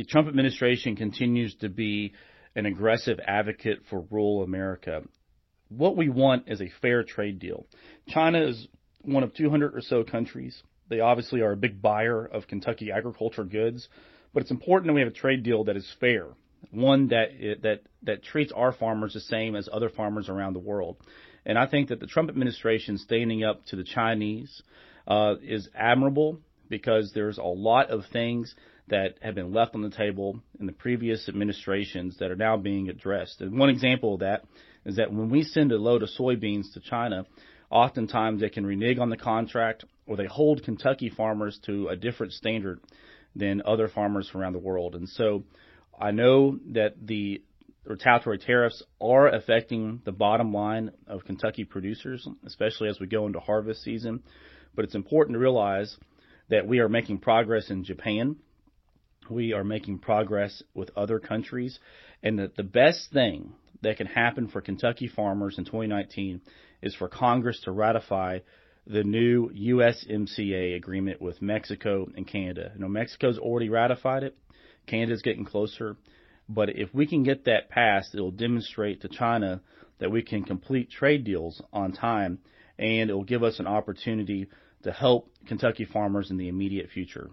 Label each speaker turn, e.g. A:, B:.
A: the Trump administration continues to be an aggressive advocate for rural America. What we want is a fair trade deal. China is one of 200 or so countries. They obviously are a big buyer of Kentucky agriculture goods, but it's important that we have a trade deal that is fair, one that that that treats our farmers the same as other farmers around the world. And I think that the Trump administration standing up to the Chinese uh, is admirable because there's a lot of things that have been left on the table in the previous administrations that are now being addressed. And one example of that is that when we send a load of soybeans to China, oftentimes they can renege on the contract or they hold Kentucky farmers to a different standard than other farmers around the world. And so I know that the retaliatory tariffs are affecting the bottom line of Kentucky producers, especially as we go into harvest season. But it's important to realize that we are making progress in Japan. We are making progress with other countries. And that the best thing that can happen for Kentucky farmers in 2019 is for Congress to ratify the new USMCA agreement with Mexico and Canada. You know, Mexico's already ratified it. Canada's getting closer. But if we can get that passed, it'll demonstrate to China that we can complete trade deals on time and it will give us an opportunity to help Kentucky farmers in the immediate future.